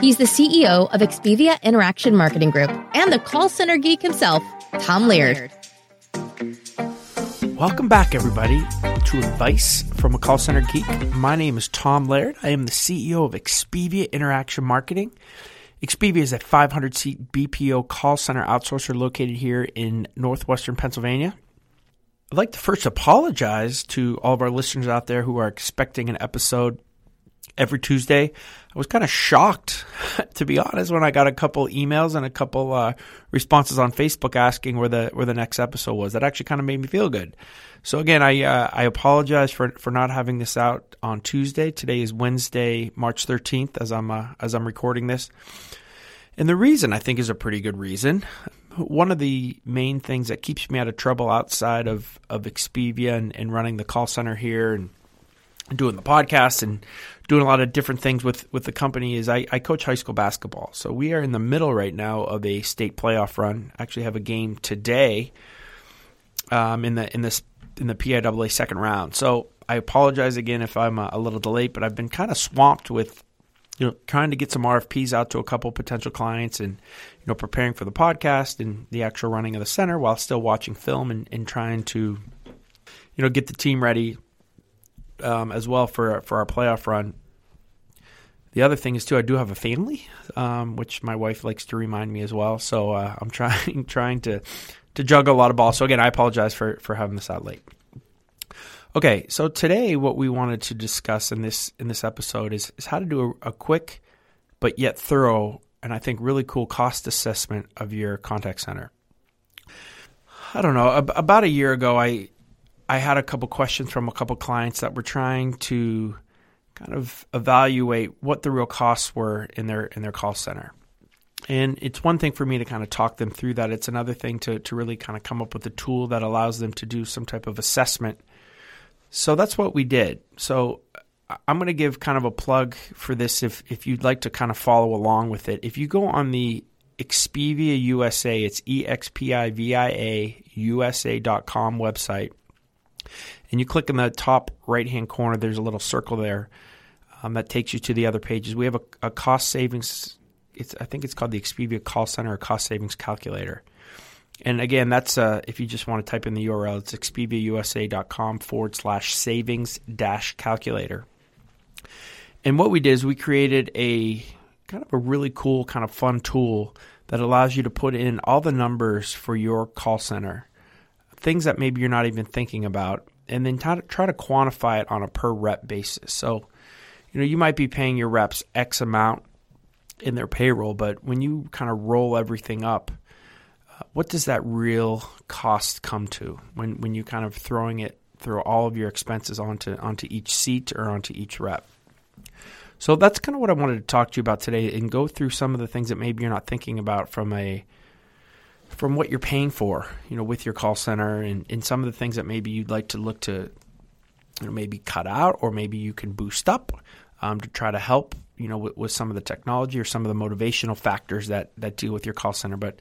He's the CEO of Expivia Interaction Marketing Group and the call center geek himself, Tom Laird. Welcome back, everybody, to Advice from a Call Center Geek. My name is Tom Laird. I am the CEO of Expivia Interaction Marketing. Expivia is a 500 seat BPO call center outsourcer located here in northwestern Pennsylvania. I'd like to first apologize to all of our listeners out there who are expecting an episode every Tuesday. I was kind of shocked, to be honest, when I got a couple emails and a couple uh, responses on Facebook asking where the where the next episode was. That actually kind of made me feel good. So again, I uh, I apologize for for not having this out on Tuesday. Today is Wednesday, March thirteenth, as I'm uh, as I'm recording this. And the reason I think is a pretty good reason. One of the main things that keeps me out of trouble outside of of Expivia and, and running the call center here and doing the podcast and doing a lot of different things with, with the company is I, I coach high school basketball. So we are in the middle right now of a state playoff run. Actually have a game today um, in the in this in the PIAA second round. So I apologize again if I'm a, a little delayed, but I've been kind of swamped with you know trying to get some RFPs out to a couple potential clients and you know preparing for the podcast and the actual running of the center while still watching film and, and trying to you know get the team ready um, as well for for our playoff run. The other thing is too, I do have a family, um, which my wife likes to remind me as well. So uh, I'm trying trying to to juggle a lot of balls. So again, I apologize for for having this out late. Okay, so today what we wanted to discuss in this in this episode is is how to do a, a quick but yet thorough and I think really cool cost assessment of your contact center. I don't know. About a year ago, I I had a couple questions from a couple clients that were trying to kind of evaluate what the real costs were in their in their call center. And it's one thing for me to kind of talk them through that. It's another thing to to really kind of come up with a tool that allows them to do some type of assessment. So that's what we did. So I'm going to give kind of a plug for this if if you'd like to kind of follow along with it. If you go on the Expivia USA, it's E X P I V I A USA.com website and you click in the top right hand corner, there's a little circle there um, that takes you to the other pages. We have a, a cost savings. I think it's called the Expivia Call Center or Cost Savings Calculator. And again, that's uh, if you just want to type in the URL, it's expiviausa.com forward slash savings dash calculator. And what we did is we created a kind of a really cool, kind of fun tool that allows you to put in all the numbers for your call center, things that maybe you're not even thinking about, and then try to, try to quantify it on a per rep basis. So, you know, you might be paying your reps X amount in their payroll, but when you kind of roll everything up, uh, what does that real cost come to when, when you kind of throwing it through all of your expenses onto onto each seat or onto each rep? So that's kind of what I wanted to talk to you about today and go through some of the things that maybe you're not thinking about from a from what you're paying for, you know, with your call center and, and some of the things that maybe you'd like to look to you know, maybe cut out or maybe you can boost up um, to try to help, you know, with, with, some of the technology or some of the motivational factors that, that deal with your call center. But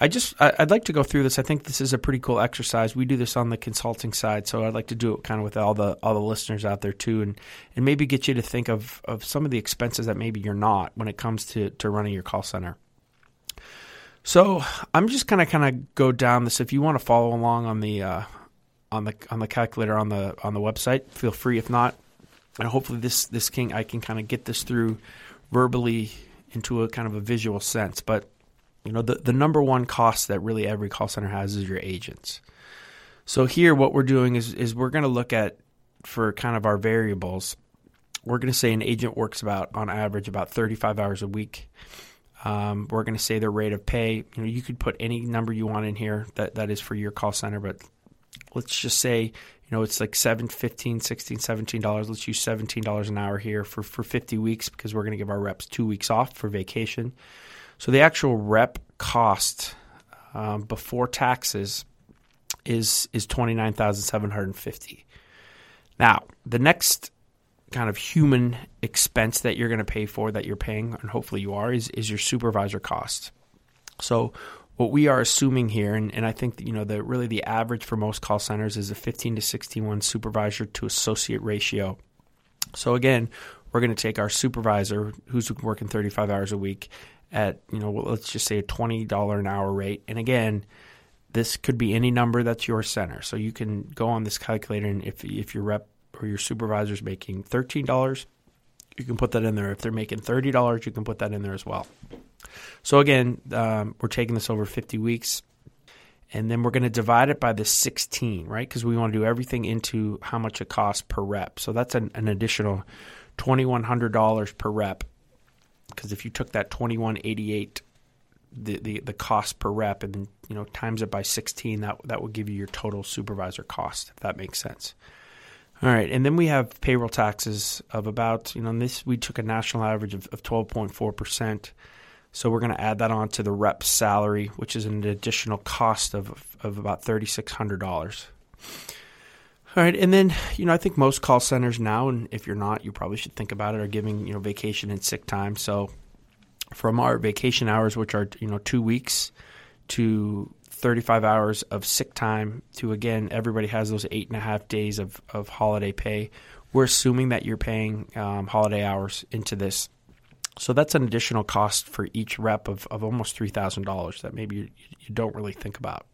I just, I, would like to go through this. I think this is a pretty cool exercise. We do this on the consulting side, so I'd like to do it kind of with all the all the listeners out there too, and and maybe get you to think of of some of the expenses that maybe you're not when it comes to to running your call center. So I'm just gonna kind of go down this. If you want to follow along on the uh, on the on the calculator on the on the website, feel free. If not, and hopefully this this can I can kind of get this through verbally into a kind of a visual sense. But you know the the number one cost that really every call center has is your agents. So here, what we're doing is is we're going to look at for kind of our variables, we're going to say an agent works about on average about 35 hours a week. Um, we're going to say their rate of pay. You know, you could put any number you want in here that, that is for your call center, but let's just say, you know, it's like 7 15 16 $17. Let's use $17 an hour here for, for 50 weeks because we're going to give our reps two weeks off for vacation. So the actual rep cost um, before taxes is is 29750 Now, the next kind of human expense that you're going to pay for that you're paying and hopefully you are is is your supervisor cost. So what we are assuming here, and, and I think that, you know the really the average for most call centers is a 15 to 61 supervisor to associate ratio. So again, we're going to take our supervisor who's working 35 hours a week at you know let's just say a $20 an hour rate, and again. This could be any number that's your center. So you can go on this calculator, and if, if your rep or your supervisor is making $13, you can put that in there. If they're making $30, you can put that in there as well. So again, um, we're taking this over 50 weeks. And then we're going to divide it by the 16, right? Because we want to do everything into how much it costs per rep. So that's an, an additional $2,100 per rep. Because if you took that 2188 the, the, the cost per rep and then you know times it by 16 that that would give you your total supervisor cost if that makes sense all right, and then we have payroll taxes of about you know this we took a national average of, of 12.4 percent. So we're going to add that on to the rep's salary, which is an additional cost of of about thirty six hundred dollars. All right, and then you know I think most call centers now, and if you're not, you probably should think about it, are giving you know vacation and sick time. So from our vacation hours, which are you know two weeks, to 35 hours of sick time to again everybody has those eight and a half days of, of holiday pay. We're assuming that you're paying um, holiday hours into this. So that's an additional cost for each rep of, of almost $3000 that maybe you, you don't really think about.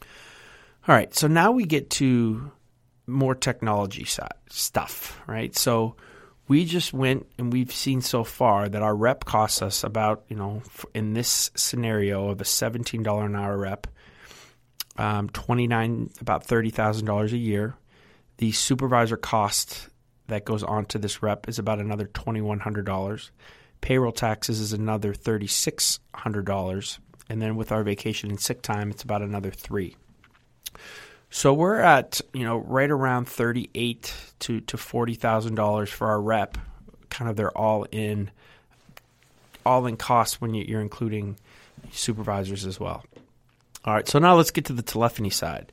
All right so now we get to more technology stuff right? So we just went and we've seen so far that our rep costs us about you know in this scenario of a $17 an hour rep um, 29 about $30,000 a year. The supervisor cost that goes on to this rep is about another $2100 payroll taxes is another $3600 and then with our vacation and sick time it's about another 3 so we're at you know right around thirty eight to to forty thousand dollars for our rep, kind of their all in, all in costs when you're including supervisors as well. All right, so now let's get to the telephony side.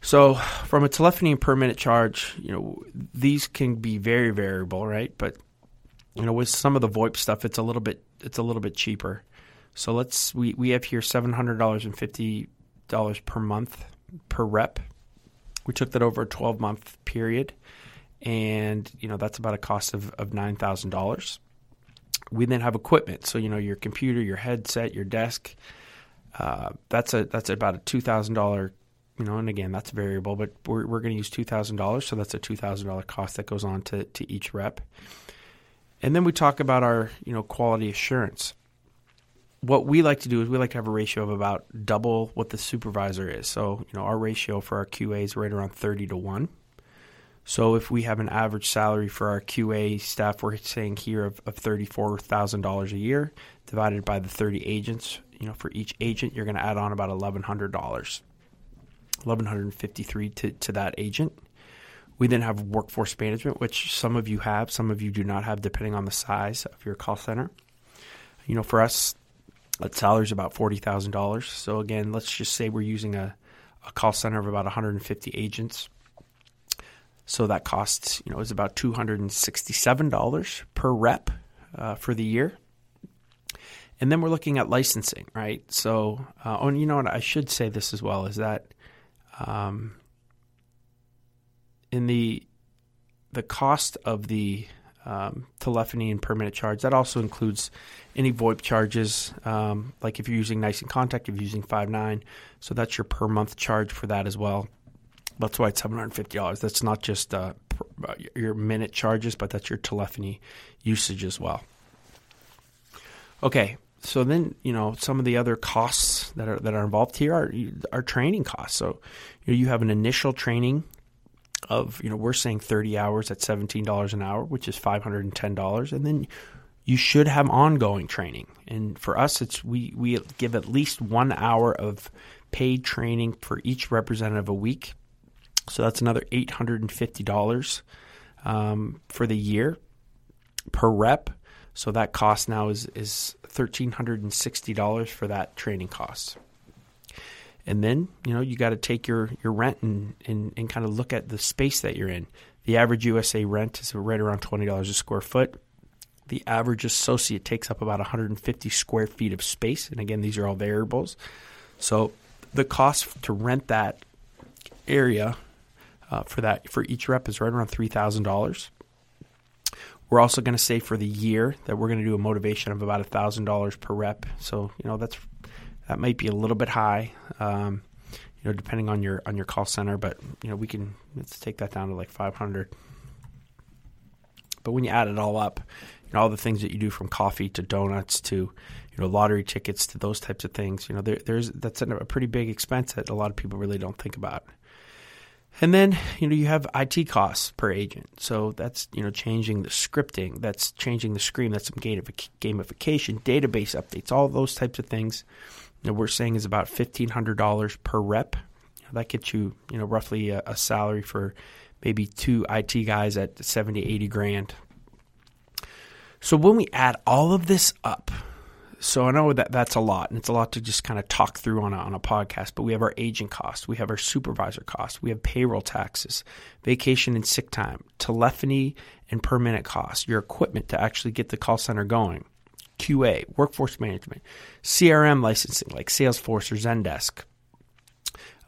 So from a telephony per minute charge, you know these can be very variable, right? But you know with some of the VoIP stuff, it's a little bit it's a little bit cheaper. So let's we we have here seven hundred dollars and fifty dollars per month per rep. We took that over a 12 month period, and you know that's about a cost of, of nine thousand dollars. We then have equipment, so you know your computer, your headset, your desk. Uh, that's a that's about a two thousand dollar, you know, and again that's variable, but we're we're going to use two thousand dollars, so that's a two thousand dollar cost that goes on to to each rep. And then we talk about our you know quality assurance what we like to do is we like to have a ratio of about double what the supervisor is. So, you know, our ratio for our QA is right around 30 to 1. So, if we have an average salary for our QA staff, we're saying here of, of $34,000 a year divided by the 30 agents. You know, for each agent, you're going to add on about $1,100, 1,153 to, to that agent. We then have workforce management, which some of you have, some of you do not have, depending on the size of your call center. You know, for us, that salary is about forty thousand dollars. So again, let's just say we're using a, a call center of about 150 agents. So that costs you know is about two hundred and sixty-seven dollars per rep uh, for the year. And then we're looking at licensing, right? So, uh, oh, and you know what? I should say this as well is that um, in the the cost of the um, telephony and permanent charge. That also includes any VoIP charges, um, like if you're using NICE inContact, if you're using Five9. So that's your per month charge for that as well. That's why it's seven hundred fifty dollars. That's not just uh, per, uh, your minute charges, but that's your telephony usage as well. Okay, so then you know some of the other costs that are that are involved here are are training costs. So you, know, you have an initial training of you know we're saying 30 hours at $17 an hour which is $510 and then you should have ongoing training. And for us it's we we give at least 1 hour of paid training for each representative a week. So that's another $850 um, for the year per rep. So that cost now is is $1360 for that training cost and then, you know, you got to take your, your rent and, and, and kind of look at the space that you're in. The average USA rent is right around $20 a square foot. The average associate takes up about 150 square feet of space. And again, these are all variables. So the cost to rent that area uh, for that for each rep is right around $3,000. We're also going to say for the year that we're going to do a motivation of about $1,000 per rep. So, you know, that's that might be a little bit high, um, you know, depending on your on your call center. But you know, we can let's take that down to like 500. But when you add it all up, you know, all the things that you do from coffee to donuts to you know lottery tickets to those types of things, you know, there, there's that's a pretty big expense that a lot of people really don't think about. And then, you know, you have IT costs per agent. So that's, you know, changing the scripting, that's changing the screen, that's some gamification, database updates, all those types of things that we're saying is about $1,500 per rep. That gets you, you know, roughly a, a salary for maybe two IT guys at 70, 80 grand. So when we add all of this up, so I know that that's a lot, and it's a lot to just kind of talk through on a, on a podcast. But we have our agent costs, we have our supervisor costs, we have payroll taxes, vacation and sick time, telephony and per minute costs, your equipment to actually get the call center going, QA, workforce management, CRM licensing like Salesforce or Zendesk.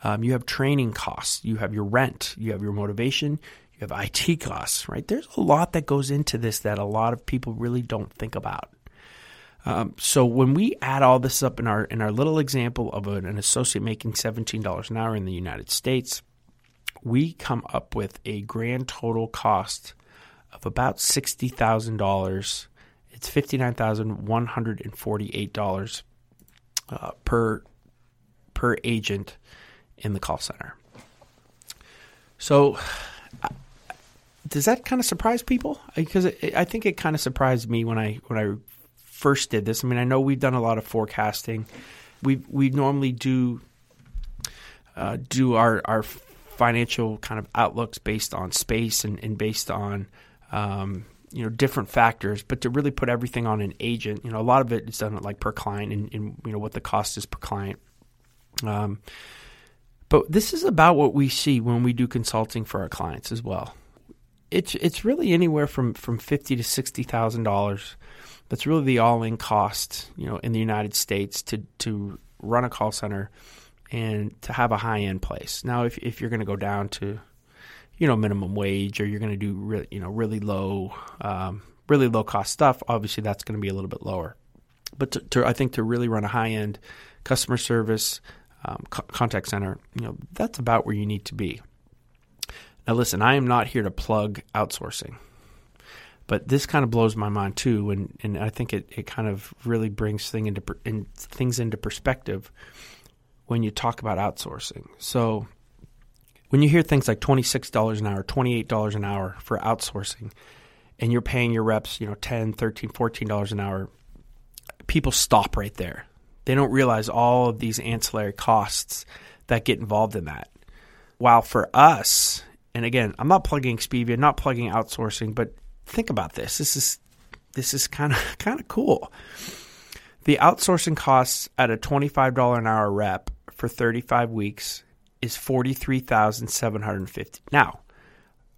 Um, you have training costs, you have your rent, you have your motivation, you have IT costs, right? There's a lot that goes into this that a lot of people really don't think about. Um, so when we add all this up in our in our little example of an, an associate making seventeen dollars an hour in the United States, we come up with a grand total cost of about sixty thousand dollars it's fifty nine thousand one hundred and forty eight dollars uh, per per agent in the call center. So, does that kind of surprise people? Because I think it kind of surprised me when I when I first did this. I mean, I know we've done a lot of forecasting. We we normally do uh, do our our financial kind of outlooks based on space and, and based on um, you know different factors, but to really put everything on an agent, you know, a lot of it is done like per client and, and you know what the cost is per client. Um, but this is about what we see when we do consulting for our clients as well. It's it's really anywhere from from fifty to sixty thousand dollars. That's really the all in cost, you know, in the United States to to run a call center and to have a high end place. Now, if if you're going to go down to you know minimum wage or you're going to do really you know really low um, really low cost stuff, obviously that's going to be a little bit lower. But to, to, I think to really run a high end customer service um, co- contact center, you know that's about where you need to be. Now, listen, I am not here to plug outsourcing, but this kind of blows my mind too, and, and I think it, it kind of really brings thing into in, things into perspective when you talk about outsourcing. So when you hear things like $26 an hour, $28 an hour for outsourcing, and you're paying your reps, you know, $10, $13, $14 an hour, people stop right there. They don't realize all of these ancillary costs that get involved in that. While for us, and again, I'm not plugging Expivia, not plugging outsourcing, but think about this. This is this is kind of kind of cool. The outsourcing costs at a $25 an hour rep for 35 weeks is 43,750. Now,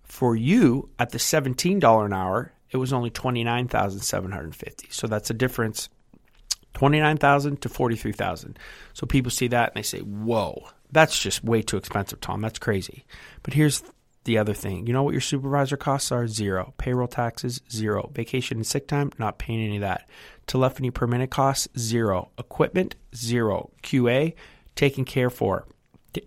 for you at the $17 an hour, it was only 29,750. So that's a difference 29,000 to 43,000. So people see that and they say, "Whoa, that's just way too expensive, Tom. That's crazy." But here's the other thing. You know what your supervisor costs are? Zero. Payroll taxes, zero. Vacation and sick time, not paying any of that. Telephony per minute costs, zero. Equipment, zero. QA, taken care for.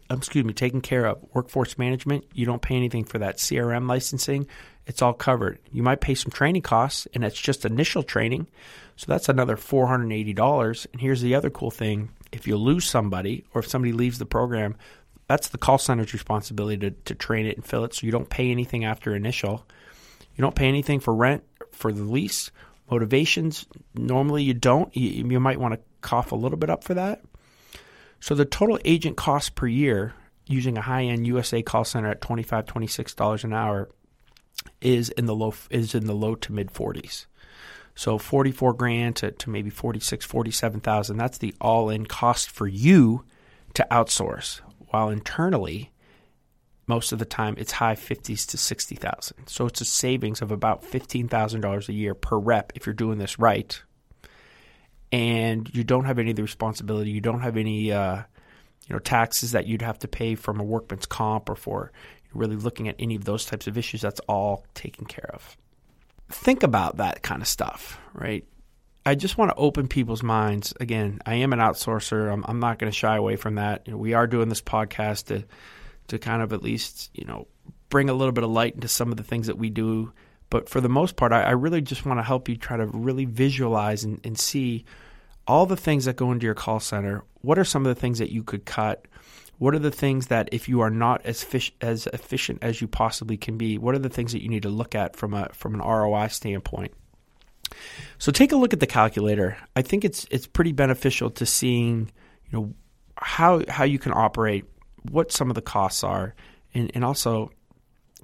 Um, excuse me, taken care of. Workforce management, you don't pay anything for that. CRM licensing, it's all covered. You might pay some training costs, and it's just initial training. So that's another $480. And here's the other cool thing if you lose somebody or if somebody leaves the program, that's the call center's responsibility to, to train it and fill it. So you don't pay anything after initial. You don't pay anything for rent, for the lease, motivations. Normally you don't. You, you might want to cough a little bit up for that. So the total agent cost per year using a high-end USA call center at $25, $26 an hour is in the low is in the low to mid 40s. So 44 grand to, to maybe 46, 47,000. That's the all-in cost for you to outsource. While internally, most of the time it's high 50s to 60,000. So it's a savings of about $15,000 a year per rep if you're doing this right. And you don't have any of the responsibility. You don't have any uh, you know taxes that you'd have to pay from a workman's comp or for really looking at any of those types of issues. That's all taken care of. Think about that kind of stuff, right? I just want to open people's minds. Again, I am an outsourcer. I'm, I'm not going to shy away from that. You know, we are doing this podcast to to kind of at least you know bring a little bit of light into some of the things that we do. But for the most part, I, I really just want to help you try to really visualize and, and see all the things that go into your call center. What are some of the things that you could cut? What are the things that if you are not as fish, as efficient as you possibly can be, what are the things that you need to look at from a from an ROI standpoint? So take a look at the calculator. I think it's it's pretty beneficial to seeing, you know, how how you can operate what some of the costs are, and, and also,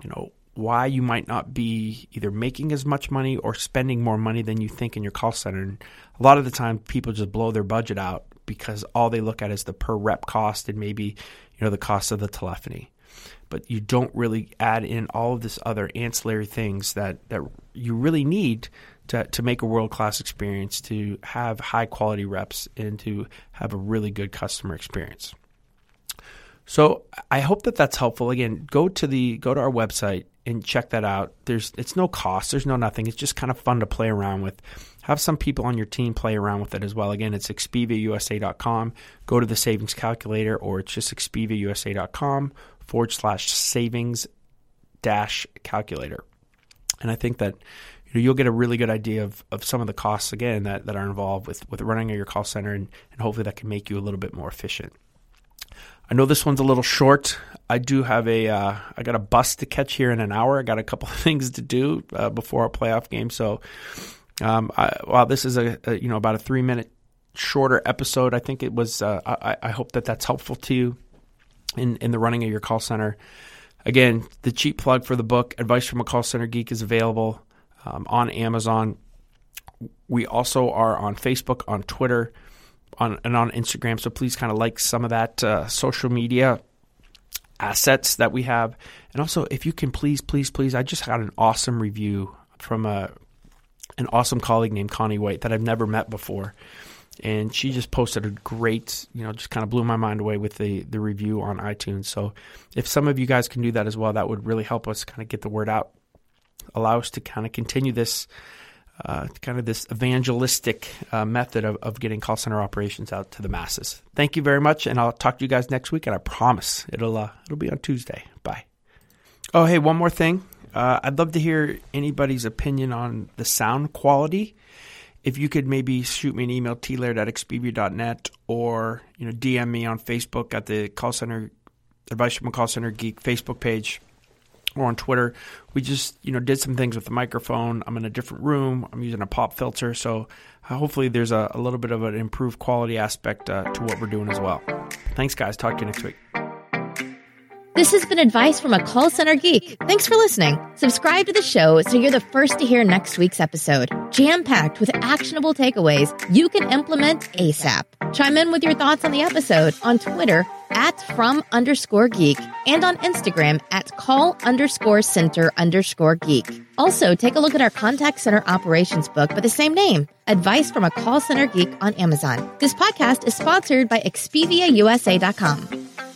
you know, why you might not be either making as much money or spending more money than you think in your call center. And a lot of the time, people just blow their budget out because all they look at is the per rep cost and maybe you know the cost of the telephony. But you don't really add in all of this other ancillary things that, that you really need to, to make a world class experience, to have high quality reps, and to have a really good customer experience. So I hope that that's helpful. Again, go to the go to our website and check that out. There's it's no cost. There's no nothing. It's just kind of fun to play around with. Have some people on your team play around with it as well. Again, it's expiviausa.com. Go to the savings calculator, or it's just expiviausa.com forward slash savings dash calculator. And I think that you know, you'll get a really good idea of, of some of the costs again that, that are involved with, with running your call center and, and hopefully that can make you a little bit more efficient. I know this one's a little short. I do have a uh, I got a bus to catch here in an hour. I got a couple of things to do uh, before our playoff game. So, um, I, while this is a, a, you know about a three minute shorter episode, I think it was. Uh, I, I, hope that that's helpful to you in in the running of your call center. Again, the cheap plug for the book, Advice from a Call Center Geek, is available um, on Amazon. We also are on Facebook, on Twitter on and on Instagram. So please kind of like some of that uh, social media assets that we have. And also, if you can please, please, please, I just got an awesome review from a an awesome colleague named Connie White that I've never met before. And she just posted a great, you know, just kind of blew my mind away with the the review on iTunes. So if some of you guys can do that as well, that would really help us kind of get the word out, allow us to kind of continue this uh, kind of this evangelistic uh, method of, of getting call center operations out to the masses. Thank you very much, and I'll talk to you guys next week. And I promise it'll uh, it'll be on Tuesday. Bye. Oh, hey, one more thing. Uh, I'd love to hear anybody's opinion on the sound quality. If you could maybe shoot me an email, tlaird at expivia.net, or you know DM me on Facebook at the call center advice from a call center geek Facebook page or on Twitter. We just, you know, did some things with the microphone. I'm in a different room. I'm using a pop filter, so uh, hopefully there's a, a, little bit of an improved quality aspect uh, to what we're doing as well. Thanks, guys. Talk to you next week. This has been advice from a call center geek. Thanks for listening. Subscribe to the show so you're the first to hear next week's episode. Jam packed with actionable takeaways you can implement ASAP. Chime in with your thoughts on the episode on Twitter at from underscore geek and on Instagram at call underscore center underscore geek. Also, take a look at our contact center operations book by the same name, Advice from a Call Center Geek on Amazon. This podcast is sponsored by ExpiviaUSA.com.